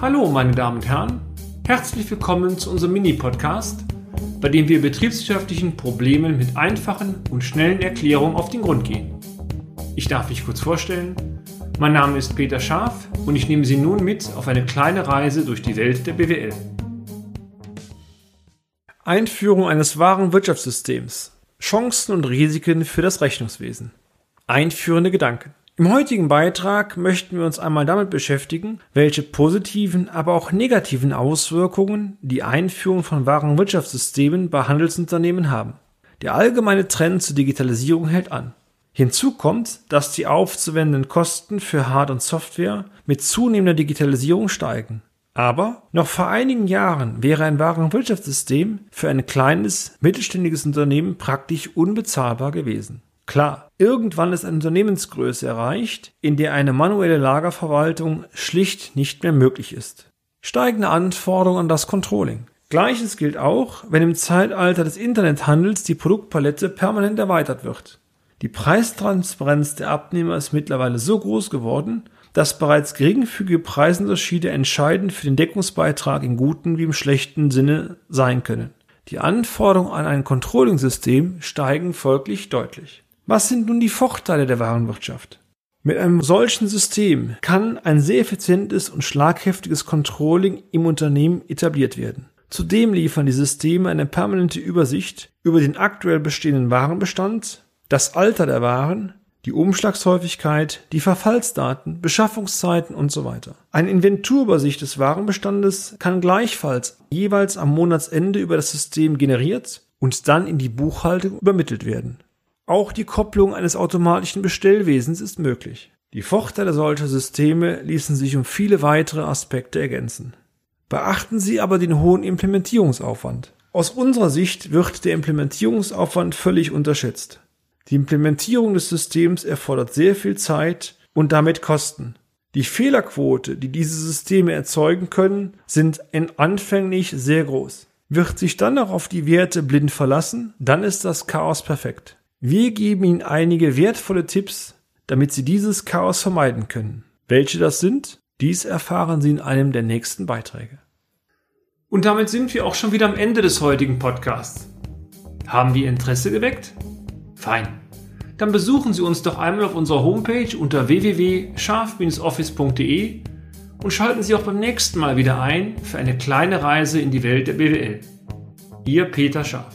Hallo, meine Damen und Herren. Herzlich willkommen zu unserem Mini-Podcast, bei dem wir betriebswirtschaftlichen Problemen mit einfachen und schnellen Erklärungen auf den Grund gehen. Ich darf mich kurz vorstellen. Mein Name ist Peter Scharf und ich nehme Sie nun mit auf eine kleine Reise durch die Welt der BWL. Einführung eines wahren Wirtschaftssystems. Chancen und Risiken für das Rechnungswesen. Einführende Gedanken. Im heutigen Beitrag möchten wir uns einmal damit beschäftigen, welche positiven, aber auch negativen Auswirkungen die Einführung von wahren Wirtschaftssystemen bei Handelsunternehmen haben. Der allgemeine Trend zur Digitalisierung hält an. Hinzu kommt, dass die aufzuwendenden Kosten für Hard- und Software mit zunehmender Digitalisierung steigen. Aber noch vor einigen Jahren wäre ein wahres Wirtschaftssystem für ein kleines, mittelständiges Unternehmen praktisch unbezahlbar gewesen. Klar, irgendwann ist eine Unternehmensgröße erreicht, in der eine manuelle Lagerverwaltung schlicht nicht mehr möglich ist. Steigende Anforderungen an das Controlling. Gleiches gilt auch, wenn im Zeitalter des Internethandels die Produktpalette permanent erweitert wird. Die Preistransparenz der Abnehmer ist mittlerweile so groß geworden, dass bereits geringfügige Preisunterschiede entscheidend für den Deckungsbeitrag im guten wie im schlechten Sinne sein können. Die Anforderungen an ein Controlling-System steigen folglich deutlich. Was sind nun die Vorteile der Warenwirtschaft? Mit einem solchen System kann ein sehr effizientes und schlagheftiges Controlling im Unternehmen etabliert werden. Zudem liefern die Systeme eine permanente Übersicht über den aktuell bestehenden Warenbestand, das Alter der Waren, die Umschlagshäufigkeit, die Verfallsdaten, Beschaffungszeiten und so weiter. Eine Inventurübersicht des Warenbestandes kann gleichfalls jeweils am Monatsende über das System generiert und dann in die Buchhaltung übermittelt werden. Auch die Kopplung eines automatischen Bestellwesens ist möglich. Die Vorteile solcher Systeme ließen sich um viele weitere Aspekte ergänzen. Beachten Sie aber den hohen Implementierungsaufwand. Aus unserer Sicht wird der Implementierungsaufwand völlig unterschätzt. Die Implementierung des Systems erfordert sehr viel Zeit und damit Kosten. Die Fehlerquote, die diese Systeme erzeugen können, sind anfänglich sehr groß. Wird sich dann noch auf die Werte blind verlassen, dann ist das Chaos perfekt. Wir geben Ihnen einige wertvolle Tipps, damit Sie dieses Chaos vermeiden können. Welche das sind, dies erfahren Sie in einem der nächsten Beiträge. Und damit sind wir auch schon wieder am Ende des heutigen Podcasts. Haben wir Interesse geweckt? Fein. Dann besuchen Sie uns doch einmal auf unserer Homepage unter www.scharf-office.de und schalten Sie auch beim nächsten Mal wieder ein für eine kleine Reise in die Welt der BWL. Ihr Peter Scharf.